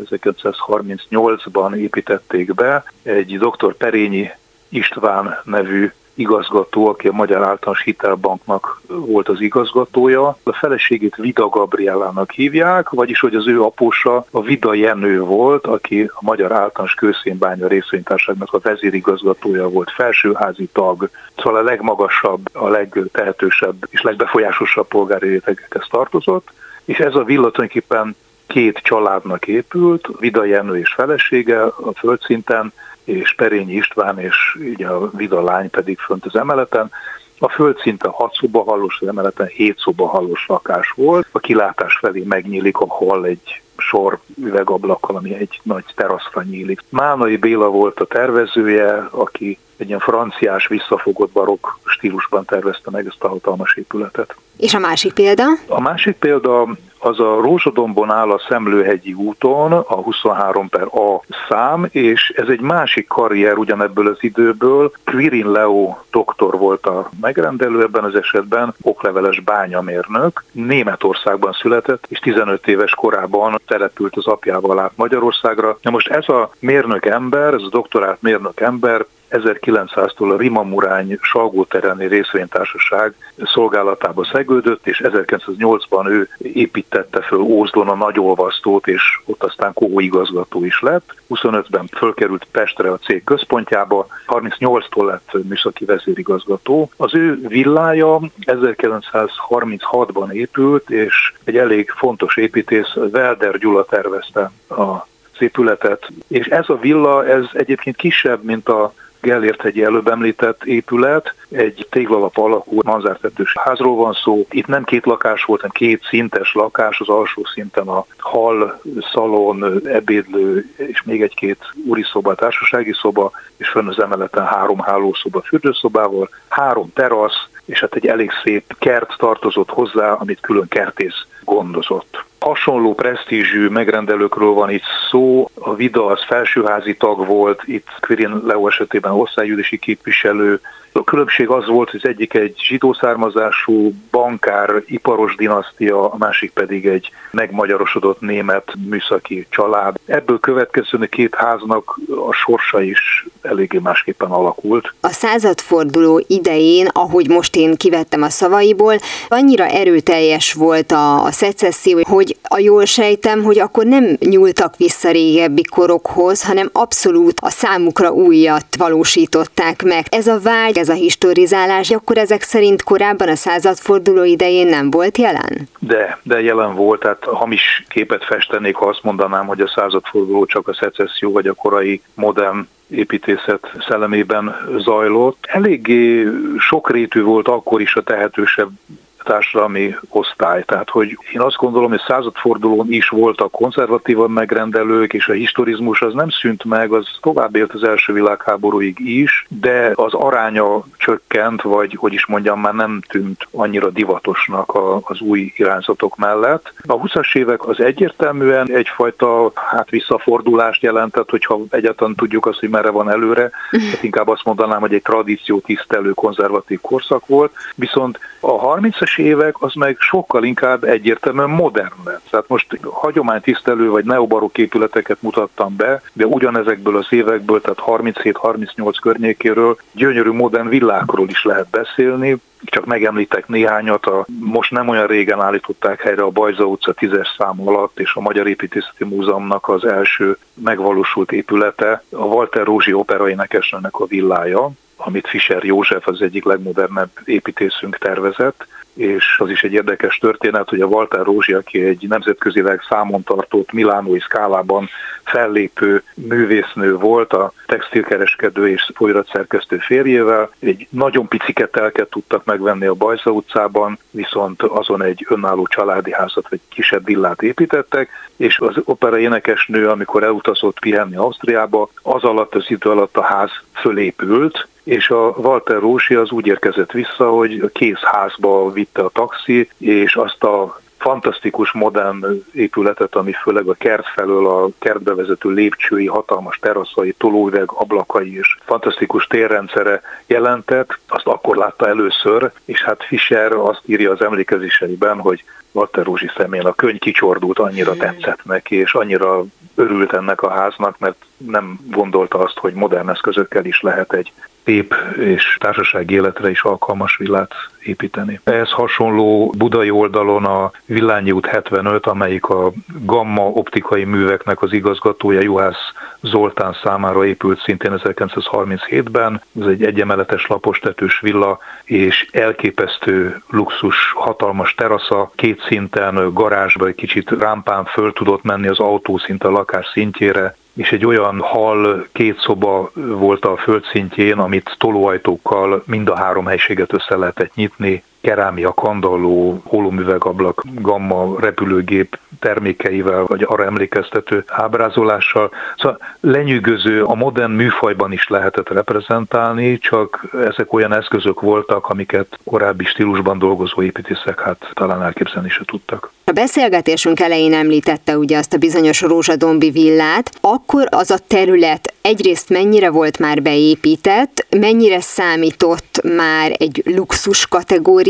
1938-ban építették be, egy dr. Perényi István nevű igazgató, aki a Magyar Általános Hitelbanknak volt az igazgatója. A feleségét Vida Gabriellának hívják, vagyis hogy az ő apusa a Vida Jenő volt, aki a Magyar Általános Kőszénbánya részvénytárságnak a vezérigazgatója volt, felsőházi tag, szóval a legmagasabb, a legtehetősebb és legbefolyásosabb polgári rétegekhez tartozott, és ez a villa tulajdonképpen két családnak épült, Vida Jenő és felesége a földszinten, és Perényi István, és ugye a Vida lány pedig fönt az emeleten. A földszinten 6 szoba hallós, az emeleten 7 szoba hallós lakás volt. A kilátás felé megnyílik a hall egy sor üvegablakkal, ami egy nagy teraszra nyílik. Mánai Béla volt a tervezője, aki egy ilyen franciás, visszafogott barokk stílusban tervezte meg ezt a hatalmas épületet. És a másik példa? A másik példa az a Rózsadombon áll a Szemlőhegyi úton, a 23 per A szám, és ez egy másik karrier ugyanebből az időből. Quirin Leo doktor volt a megrendelő ebben az esetben, okleveles bányamérnök, Németországban született, és 15 éves korában települt az apjával át Magyarországra. Na most ez a mérnök ember, ez a doktorált mérnök ember 1900-tól a Rima Murány Salgótereni részvénytársaság szolgálatába szegődött, és 1908-ban ő építette föl Ózdon a nagyolvasztót, és ott aztán igazgató is lett. 25-ben fölkerült Pestre a cég központjába, 38-tól lett műszaki vezérigazgató. Az ő villája 1936-ban épült, és egy elég fontos építész, Welder Gyula tervezte a épületet, és ez a villa, ez egyébként kisebb, mint a Gellért egy előbb említett épület, egy téglalap alakú manzártetős házról van szó. Itt nem két lakás volt, hanem két szintes lakás, az alsó szinten a hal, szalon, ebédlő és még egy-két úri szoba, társasági szoba, és fönn az emeleten három hálószoba fürdőszobával, három terasz, és hát egy elég szép kert tartozott hozzá, amit külön kertész gondozott. Hasonló presztízsű megrendelőkről van itt szó. A Vida az felsőházi tag volt, itt Quirin Leo esetében országgyűlési képviselő, a különbség az volt, hogy az egyik egy zsidó származású bankár, iparos dinasztia, a másik pedig egy megmagyarosodott német műszaki család. Ebből következően két háznak a sorsa is eléggé másképpen alakult. A századforduló idején, ahogy most én kivettem a szavaiból, annyira erőteljes volt a, a szecesszió, hogy a jól sejtem, hogy akkor nem nyúltak vissza régebbi korokhoz, hanem abszolút a számukra újat valósították meg. Ez a vágy, ez a historizálás, akkor ezek szerint korábban a századforduló idején nem volt jelen? De, de jelen volt, tehát hamis képet festenék, ha azt mondanám, hogy a századforduló csak a szecesszió vagy a korai modern építészet szellemében zajlott. Eléggé sokrétű volt akkor is a tehetősebb társadalmi osztály. Tehát, hogy én azt gondolom, hogy századfordulón is voltak konzervatívan megrendelők, és a historizmus az nem szűnt meg, az tovább élt az első világháborúig is, de az aránya csökkent, vagy hogy is mondjam, már nem tűnt annyira divatosnak az új irányzatok mellett. A 20-as évek az egyértelműen egyfajta hát visszafordulást jelentett, hogyha egyáltalán tudjuk azt, hogy merre van előre, hát inkább azt mondanám, hogy egy tradíció tisztelő konzervatív korszak volt, viszont a 30-as évek az meg sokkal inkább egyértelműen modern lett. Tehát most hagyománytisztelő vagy neobarok épületeket mutattam be, de ugyanezekből az évekből, tehát 37-38 környékéről gyönyörű modern villákról is lehet beszélni, csak megemlítek néhányat, a, most nem olyan régen állították helyre a Bajza utca 10-es szám alatt, és a Magyar Építészeti Múzeumnak az első megvalósult épülete, a Walter Rózsi operaénekesnőnek a villája, amit Fischer József az egyik legmodernebb építészünk tervezett, és az is egy érdekes történet, hogy a Walter Rózsi, aki egy nemzetközileg számon tartott milánói szkálában fellépő művésznő volt, a textilkereskedő és folyratszerkesztő férjével, egy nagyon pici ketelket tudtak megvenni a Bajza utcában, viszont azon egy önálló családi házat vagy kisebb villát építettek, és az opera énekesnő, amikor elutazott pihenni Ausztriába, az alatt az idő alatt a ház fölépült, és a Walter Rósi az úgy érkezett vissza, hogy a kész házba vitte a taxi, és azt a fantasztikus modern épületet, ami főleg a kert felől a kertbe vezető lépcsői, hatalmas teraszai, tolóüveg, ablakai és fantasztikus térrendszere jelentett, azt akkor látta először, és hát Fischer azt írja az emlékezéseiben, hogy Walter Rózsi szemén a könyv kicsordult, annyira tetszett neki, és annyira örült ennek a háznak, mert nem gondolta azt, hogy modern eszközökkel is lehet egy szép és társasági életre is alkalmas villát építeni. Ehhez hasonló budai oldalon a Villányi út 75, amelyik a Gamma optikai műveknek az igazgatója Juhász Zoltán számára épült szintén 1937-ben. Ez egy egyemeletes lapostetős villa, és elképesztő luxus, hatalmas terasza, két szinten garázsba egy kicsit rámpán föl tudott menni az autó szinte a lakás szintjére, és egy olyan hal két szoba volt a földszintjén, amit tolóajtókkal mind a három helységet össze lehetett nyitni, kerámia, kandalló, hólomüvegablak, gamma repülőgép termékeivel, vagy arra emlékeztető ábrázolással. Szóval lenyűgöző, a modern műfajban is lehetett reprezentálni, csak ezek olyan eszközök voltak, amiket korábbi stílusban dolgozó építészek hát talán elképzelni se tudtak. A beszélgetésünk elején említette ugye azt a bizonyos rózsadombi villát, akkor az a terület egyrészt mennyire volt már beépített, mennyire számított már egy luxus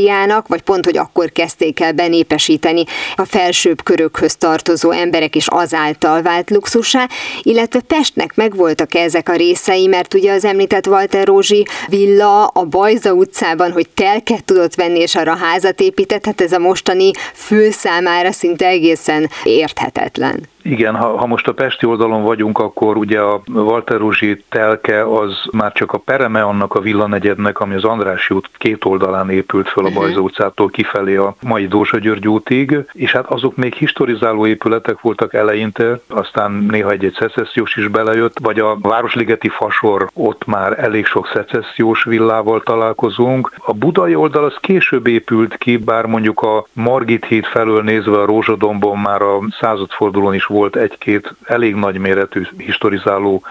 kategóriának, vagy pont, hogy akkor kezdték el benépesíteni a felsőbb körökhöz tartozó emberek is azáltal vált luxusá, illetve Pestnek megvoltak ezek a részei, mert ugye az említett Walter Rózsi villa a Bajza utcában, hogy telket tudott venni és arra házat épített, hát ez a mostani fül számára szinte egészen érthetetlen. Igen, ha, ha most a Pesti oldalon vagyunk, akkor ugye a Walter Ruzsi telke az már csak a pereme annak a villanegyednek, ami az András út két oldalán épült föl a mhm. Bajza utcától kifelé a mai Dózsa György útig, és hát azok még historizáló épületek voltak eleinte, aztán néha egy-egy szecessziós is belejött, vagy a Városligeti Fasor, ott már elég sok szecessziós villával találkozunk. A budai oldal az később épült ki, bár mondjuk a Margit híd felől nézve a Rózsadombon már a századfordulón is volt egy-két elég nagy méretű historizáló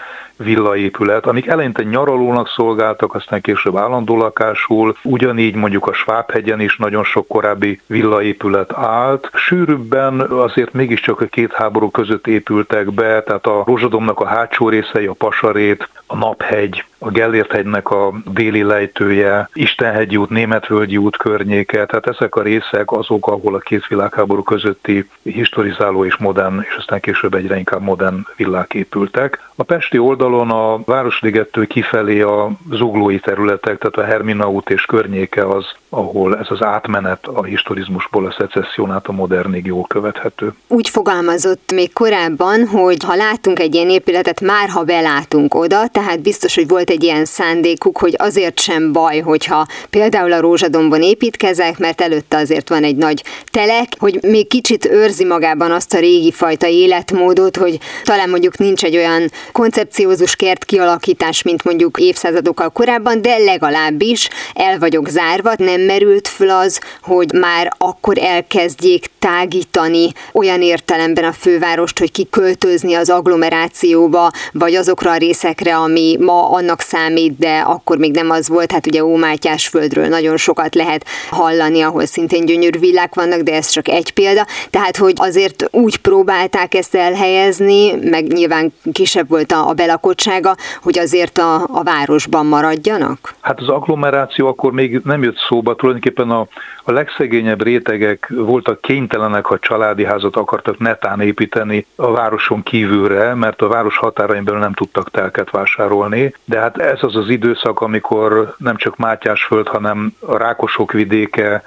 villaépület, amik eleinte nyaralónak szolgáltak, aztán később állandó lakásul, ugyanígy mondjuk a Svábhegyen is nagyon sok korábbi villaépület állt. Sűrűbben azért mégiscsak a két háború között épültek be, tehát a Rózsadomnak a hátsó részei, a Pasarét, a Naphegy, a Gellért hegynek a déli lejtője, Istenhegyi út, Németvölgyi út környéke, tehát ezek a részek azok, ahol a két világháború közötti historizáló és modern, és aztán később egyre inkább modern villák épültek. A Pesti oldalon a Városligettől kifelé a zuglói területek, tehát a Hermina út és környéke az, ahol ez az átmenet a historizmusból a szecesszión át a modernig jól követhető. Úgy fogalmazott még korábban, hogy ha látunk egy ilyen épületet, már ha belátunk oda, tehát biztos, hogy volt egy ilyen szándékuk, hogy azért sem baj, hogyha például a Rózsadombon építkezek, mert előtte azért van egy nagy telek, hogy még kicsit őrzi magában azt a régi fajta életmódot, hogy talán mondjuk nincs egy olyan koncepciózus kert kialakítás, mint mondjuk évszázadokkal korábban, de legalábbis el vagyok zárva, nem merült föl az, hogy már akkor elkezdjék tágítani olyan értelemben a fővárost, hogy kiköltözni az agglomerációba, vagy azokra a részekre, ami ma annak számít, de akkor még nem az volt. Hát ugye Ómátyás földről nagyon sokat lehet hallani, ahol szintén gyönyörű villák vannak, de ez csak egy példa. Tehát, hogy azért úgy próbálták ezt elhelyezni, meg nyilván kisebb volt a, a belakottsága, hogy azért a, a városban maradjanak? Hát az agglomeráció akkor még nem jött szóba, tulajdonképpen a, a legszegényebb rétegek voltak kénytelenek, ha családi házat akartak netán építeni a városon kívülre, mert a város határain belül nem tudtak telket vásárolni, de hát ez az az időszak, amikor nem csak Mátyásföld, hanem a Rákosok vidéke,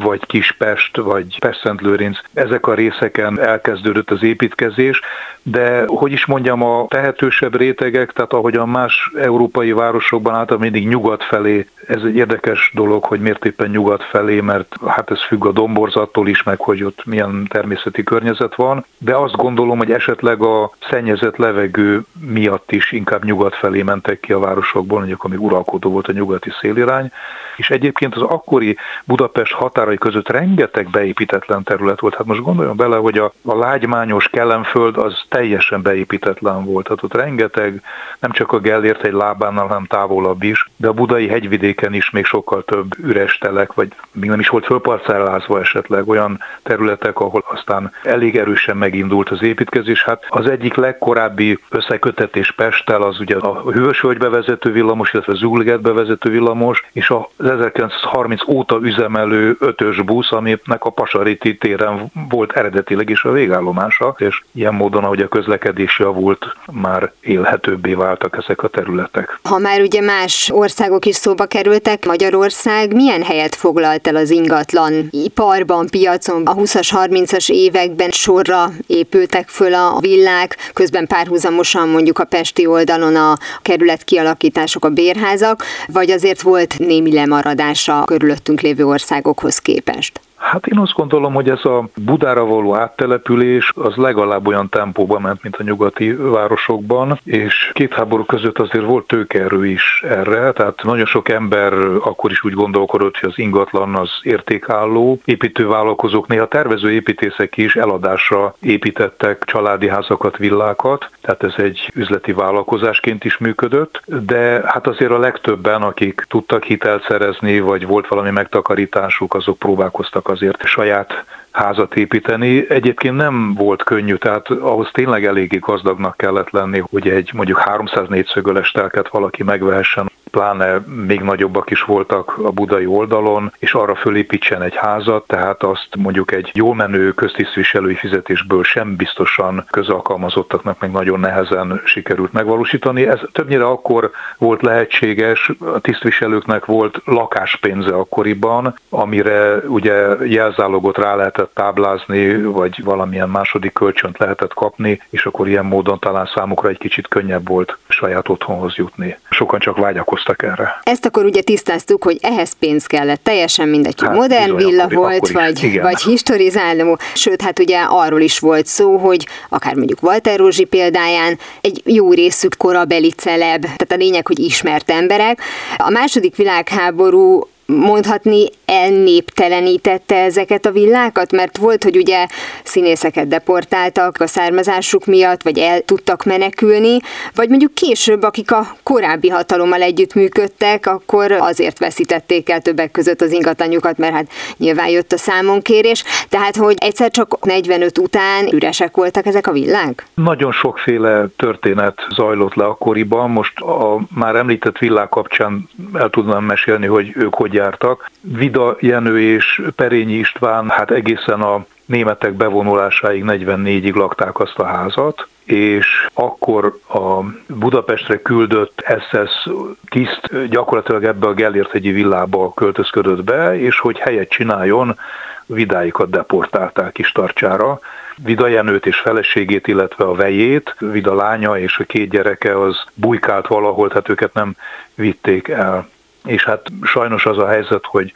vagy Kispest, vagy Pest-Szent-Lőrinc, ezek a részeken elkezdődött az építkezés, de hogy is mondjam, a tehetősebb rétegek, tehát ahogy a más európai városokban általában mindig nyugat felé, ez egy érdekes dolog, hogy miért éppen nyugat felé, mert hát ez függ a domborzattól is, meg hogy ott milyen természeti környezet van, de azt gondolom, hogy esetleg a szennyezett levegő miatt is inkább nyugat felé mentek ki a városokból, mondjuk amíg uralkodó volt a nyugati szélirány, és egyébként az akkori Budapest határai között rengeteg beépítetlen terület volt. Hát most gondoljon bele, hogy a, a lágymányos kellemföld az teljesen beépítetlen volt. Tehát ott rengeteg, nem csak a Gellért egy lábánál, hanem távolabb is, de a budai hegyvidéken is még sokkal több üres telek, vagy még nem is volt fölparcellázva esetleg olyan területek, ahol aztán elég erősen megindult az építkezés. Hát az egyik legkorábbi összekötetés Pesttel az ugye a Hősvölgybe vezető villamos, illetve Zugligetbe vezető villamos, és a 1930 óta üzemelő ötös busz, aminek a Pasariti téren volt eredetileg is a végállomása, és ilyen módon, ahogy a közlekedés javult, már élhetőbbé váltak ezek a területek. Ha már ugye más országok is szóba kerültek, Magyarország milyen helyet foglalt el az ingatlan iparban, piacon? A 20-as, 30-as években sorra épültek föl a villák, közben párhuzamosan mondjuk a Pesti oldalon a kerület kialakítások, a bérházak, vagy azért volt némi lemaradása körülöttünk lévő országokhoz képest? Hát én azt gondolom, hogy ez a Budára való áttelepülés az legalább olyan tempóban ment, mint a nyugati városokban, és két háború között azért volt tőkerő is erre, tehát nagyon sok ember akkor is úgy gondolkodott, hogy az ingatlan az értékálló, építővállalkozók, néha tervező építészek is eladásra építettek családi házakat, villákat, tehát ez egy üzleti vállalkozásként is működött, de hát azért a legtöbben, akik tudtak hitelt szerezni, vagy volt valami megtakarításuk, azok próbálkoztak azért saját házat építeni. Egyébként nem volt könnyű, tehát ahhoz tényleg eléggé gazdagnak kellett lenni, hogy egy mondjuk 300 négyszögöles telket valaki megvehessen pláne még nagyobbak is voltak a budai oldalon, és arra fölépítsen egy házat, tehát azt mondjuk egy jól menő köztisztviselői fizetésből sem biztosan közalkalmazottaknak meg nagyon nehezen sikerült megvalósítani. Ez többnyire akkor volt lehetséges, a tisztviselőknek volt lakáspénze akkoriban, amire ugye jelzálogot rá lehetett táblázni, vagy valamilyen második kölcsönt lehetett kapni, és akkor ilyen módon talán számukra egy kicsit könnyebb volt saját otthonhoz jutni. Sokan csak vágyakoztak vonatkoztak erre. Ezt akkor ugye tisztáztuk, hogy ehhez pénz kellett, teljesen mindegy, hogy hát, modern villa volt, vagy, vagy historizáló. Sőt, hát ugye arról is volt szó, hogy akár mondjuk Walter Rózsi példáján egy jó részük korabeli celeb, tehát a lényeg, hogy ismert emberek. A második világháború mondhatni elnéptelenítette ezeket a villákat? Mert volt, hogy ugye színészeket deportáltak a származásuk miatt, vagy el tudtak menekülni, vagy mondjuk később, akik a korábbi hatalommal együttműködtek, akkor azért veszítették el többek között az ingatlanjukat, mert hát nyilván jött a számonkérés. Tehát, hogy egyszer csak 45 után üresek voltak ezek a villák? Nagyon sokféle történet zajlott le akkoriban. Most a már említett villák kapcsán el tudnám mesélni, hogy ők hogy jártak. Vida Jenő és Perényi István hát egészen a németek bevonulásáig 44-ig lakták azt a házat, és akkor a Budapestre küldött SS tiszt gyakorlatilag ebbe a Gellért-hegyi villába költözködött be, és hogy helyet csináljon, vidáikat deportálták is tartsára. Vida Jenőt és feleségét, illetve a vejét, Vida lánya és a két gyereke az bujkált valahol, tehát őket nem vitték el és hát sajnos az a helyzet, hogy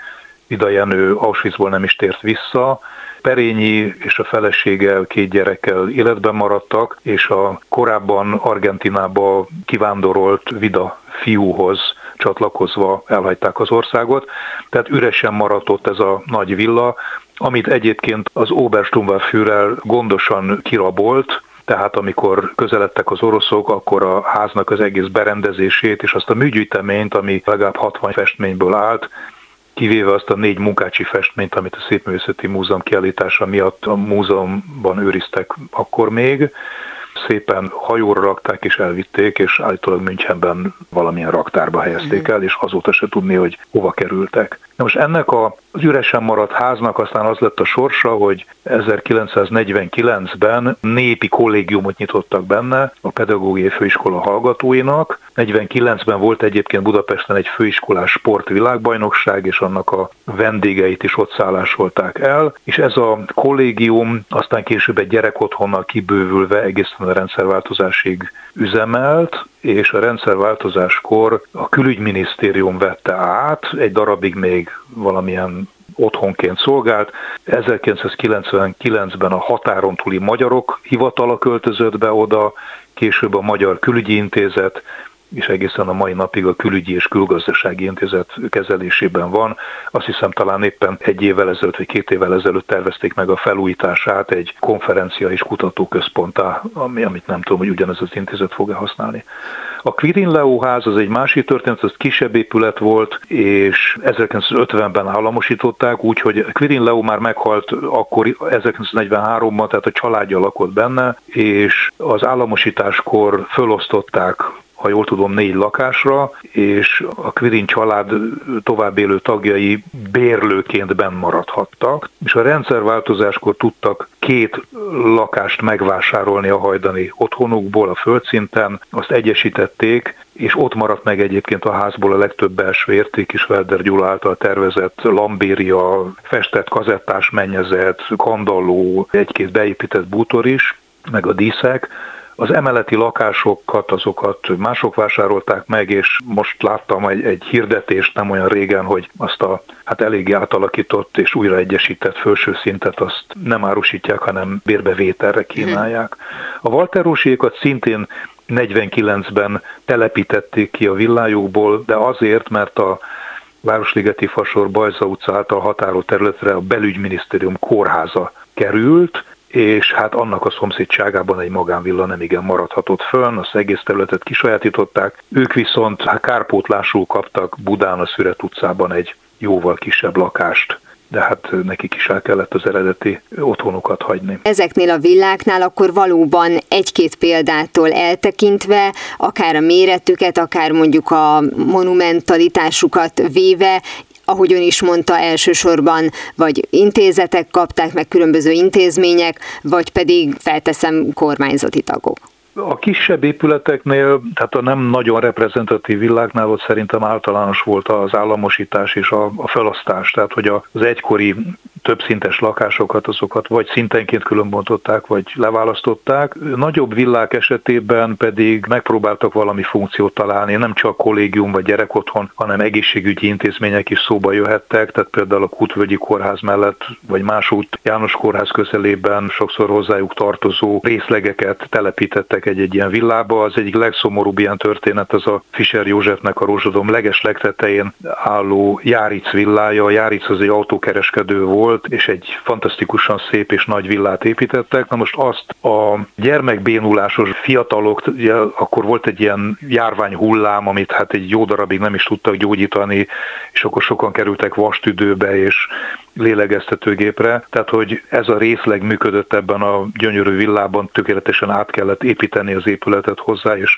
Ida Jenő Auschwitzból nem is tért vissza, Perényi és a felesége két gyerekkel életben maradtak, és a korábban Argentinába kivándorolt Vida fiúhoz csatlakozva elhagyták az országot, tehát üresen maradt ott ez a nagy villa, amit egyébként az Obersturmwehrführer gondosan kirabolt, tehát amikor közeledtek az oroszok, akkor a háznak az egész berendezését és azt a műgyűjteményt, ami legalább 60 festményből állt, kivéve azt a négy munkácsi festményt, amit a Szépművészeti Múzeum kiállítása miatt a múzeumban őriztek akkor még, szépen hajóra rakták és elvitték, és állítólag Münchenben valamilyen raktárba helyezték el, és azóta se tudni, hogy hova kerültek. Na most ennek az üresen maradt háznak aztán az lett a sorsa, hogy 1949-ben népi kollégiumot nyitottak benne a pedagógiai főiskola hallgatóinak. 49-ben volt egyébként Budapesten egy főiskolás sportvilágbajnokság, és annak a vendégeit is ott szállásolták el, és ez a kollégium aztán később egy gyerekotthonnal kibővülve egészen a rendszerváltozásig üzemelt, és a rendszerváltozáskor a külügyminisztérium vette át, egy darabig még valamilyen otthonként szolgált. 1999-ben a határon túli magyarok hivatala költözött be oda, később a Magyar Külügyi Intézet, és egészen a mai napig a külügyi és külgazdasági intézet kezelésében van. Azt hiszem talán éppen egy évvel ezelőtt vagy két évvel ezelőtt tervezték meg a felújítását egy konferencia és kutatóközponttá, ami, amit nem tudom, hogy ugyanez az intézet fog-e használni. A Quirin Leo ház az egy másik történet, az kisebb épület volt, és 1950-ben államosították, úgyhogy Quirin Leo már meghalt akkor 1943-ban, tehát a családja lakott benne, és az államosításkor fölosztották ha jól tudom, négy lakásra, és a Quirin család tovább élő tagjai bérlőként benn maradhattak, és a rendszerváltozáskor tudtak két lakást megvásárolni a hajdani otthonukból a földszinten, azt egyesítették, és ott maradt meg egyébként a házból a legtöbb belső érték is Velder Gyula által tervezett lambéria, festett kazettás mennyezet, kandalló, egy-két beépített bútor is, meg a díszek, az emeleti lakásokat, azokat mások vásárolták meg, és most láttam egy, egy hirdetést nem olyan régen, hogy azt a hát eléggé átalakított és újra egyesített felső szintet azt nem árusítják, hanem bérbevételre kínálják. A Walterósiékat szintén 49-ben telepítették ki a villájukból, de azért, mert a Városligeti Fasor Bajza utca által határolt területre a belügyminisztérium kórháza került, és hát annak a szomszédságában egy magánvilla nem igen maradhatott fönn, az egész területet kisajátították, ők viszont hát kárpótlásul kaptak Budán a Szüret utcában egy jóval kisebb lakást, de hát nekik is el kellett az eredeti otthonukat hagyni. Ezeknél a villáknál akkor valóban egy-két példától eltekintve, akár a méretüket, akár mondjuk a monumentalitásukat véve, ahogy ön is mondta, elsősorban vagy intézetek kapták, meg különböző intézmények, vagy pedig felteszem kormányzati tagok. A kisebb épületeknél, tehát a nem nagyon reprezentatív világnál ott szerintem általános volt az államosítás és a, a felosztás, tehát hogy az egykori többszintes lakásokat, azokat vagy szintenként különbontották, vagy leválasztották. Nagyobb villák esetében pedig megpróbáltak valami funkciót találni, nem csak kollégium vagy gyerekotthon, hanem egészségügyi intézmények is szóba jöhettek, tehát például a Kutvölgyi Kórház mellett, vagy másút János Kórház közelében sokszor hozzájuk tartozó részlegeket telepítettek egy-egy ilyen villába. Az egyik legszomorúbb ilyen történet az a Fischer Józsefnek a Rózsadom leges legtetején álló Járic villája. A Járic az egy autókereskedő volt, és egy fantasztikusan szép és nagy villát építettek. Na most azt a gyermekbénulásos fiatalok, ugye, akkor volt egy ilyen járvány hullám, amit hát egy jó darabig nem is tudtak gyógyítani, és akkor sokan kerültek vastüdőbe és lélegeztetőgépre. Tehát, hogy ez a részleg működött ebben a gyönyörű villában, tökéletesen át kellett építeni az épületet hozzá, és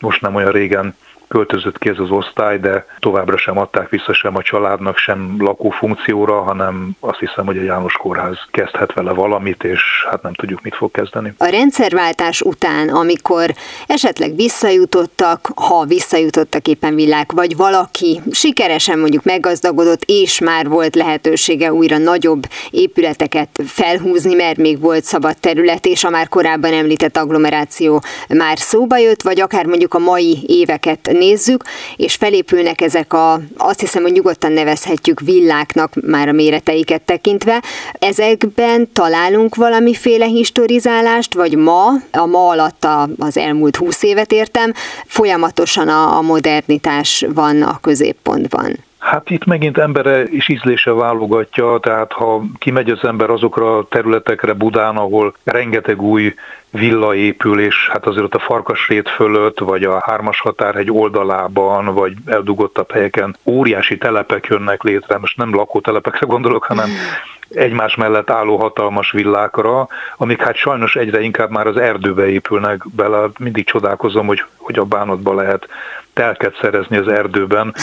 most nem olyan régen költözött ki ez az osztály, de továbbra sem adták vissza sem a családnak, sem lakófunkcióra, hanem azt hiszem, hogy a János Kórház kezdhet vele valamit, és hát nem tudjuk, mit fog kezdeni. A rendszerváltás után, amikor esetleg visszajutottak, ha visszajutottak éppen világ, vagy valaki sikeresen mondjuk meggazdagodott, és már volt lehetősége újra nagyobb épületeket felhúzni, mert még volt szabad terület, és a már korábban említett agglomeráció már szóba jött, vagy akár mondjuk a mai éveket nézzük, és felépülnek ezek a, azt hiszem, hogy nyugodtan nevezhetjük villáknak már a méreteiket tekintve. Ezekben találunk valamiféle historizálást, vagy ma, a ma alatt az elmúlt húsz évet értem, folyamatosan a, a modernitás van a középpontban. Hát itt megint embere is ízlése válogatja, tehát ha kimegy az ember azokra a területekre Budán, ahol rengeteg új villa épül, és hát azért ott a Farkasrét fölött, vagy a Hármas határhegy oldalában, vagy eldugottabb helyeken óriási telepek jönnek létre, most nem lakótelepekre gondolok, hanem egymás mellett álló hatalmas villákra, amik hát sajnos egyre inkább már az erdőbe épülnek bele. Mindig csodálkozom, hogy, hogy a bánatba lehet telket szerezni az erdőben,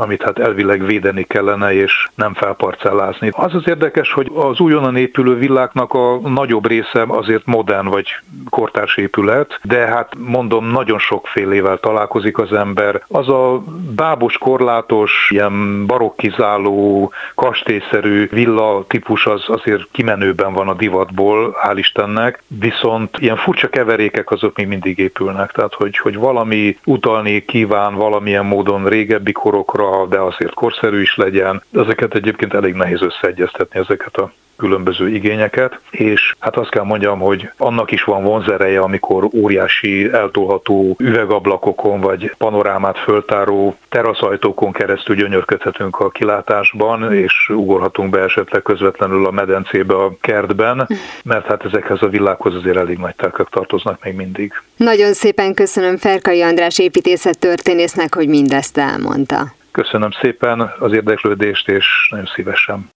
amit hát elvileg védeni kellene, és nem felparcellázni. Az az érdekes, hogy az újonnan épülő villáknak a nagyobb része azért modern vagy kortárs épület, de hát mondom, nagyon sokfélével találkozik az ember. Az a bábos, korlátos, ilyen barokkizáló, kastélyszerű villa típus az azért kimenőben van a divatból, hál' Istennek, viszont ilyen furcsa keverékek azok még mindig épülnek, tehát hogy, hogy valami utalni kíván valamilyen módon régebbi korokra, de azért korszerű is legyen. Ezeket egyébként elég nehéz összeegyeztetni, ezeket a különböző igényeket, és hát azt kell mondjam, hogy annak is van vonzereje, amikor óriási eltolható üvegablakokon vagy panorámát föltáró teraszajtókon keresztül gyönyörködhetünk a kilátásban, és ugorhatunk be esetleg közvetlenül a medencébe a kertben, mert hát ezekhez a világhoz azért elég nagy telkek tartoznak még mindig. Nagyon szépen köszönöm Ferkai András építészet történésznek, hogy mindezt elmondta. Köszönöm szépen az érdeklődést, és nagyon szívesen.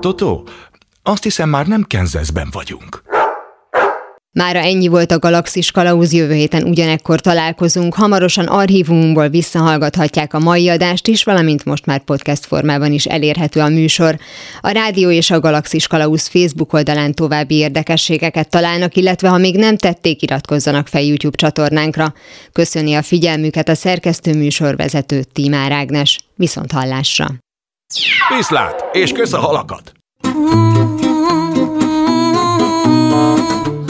Toto, azt hiszem már nem Kenzeszben vagyunk. Mára ennyi volt a Galaxis Kalauz, jövő héten ugyanekkor találkozunk. Hamarosan archívumunkból visszahallgathatják a mai adást is, valamint most már podcast formában is elérhető a műsor. A Rádió és a Galaxis Kalauz Facebook oldalán további érdekességeket találnak, illetve ha még nem tették, iratkozzanak fel YouTube csatornánkra. Köszöni a figyelmüket a szerkesztő műsorvezető Tímár Ágnes. Viszont hallásra! Viszlát, és kösz a halakat!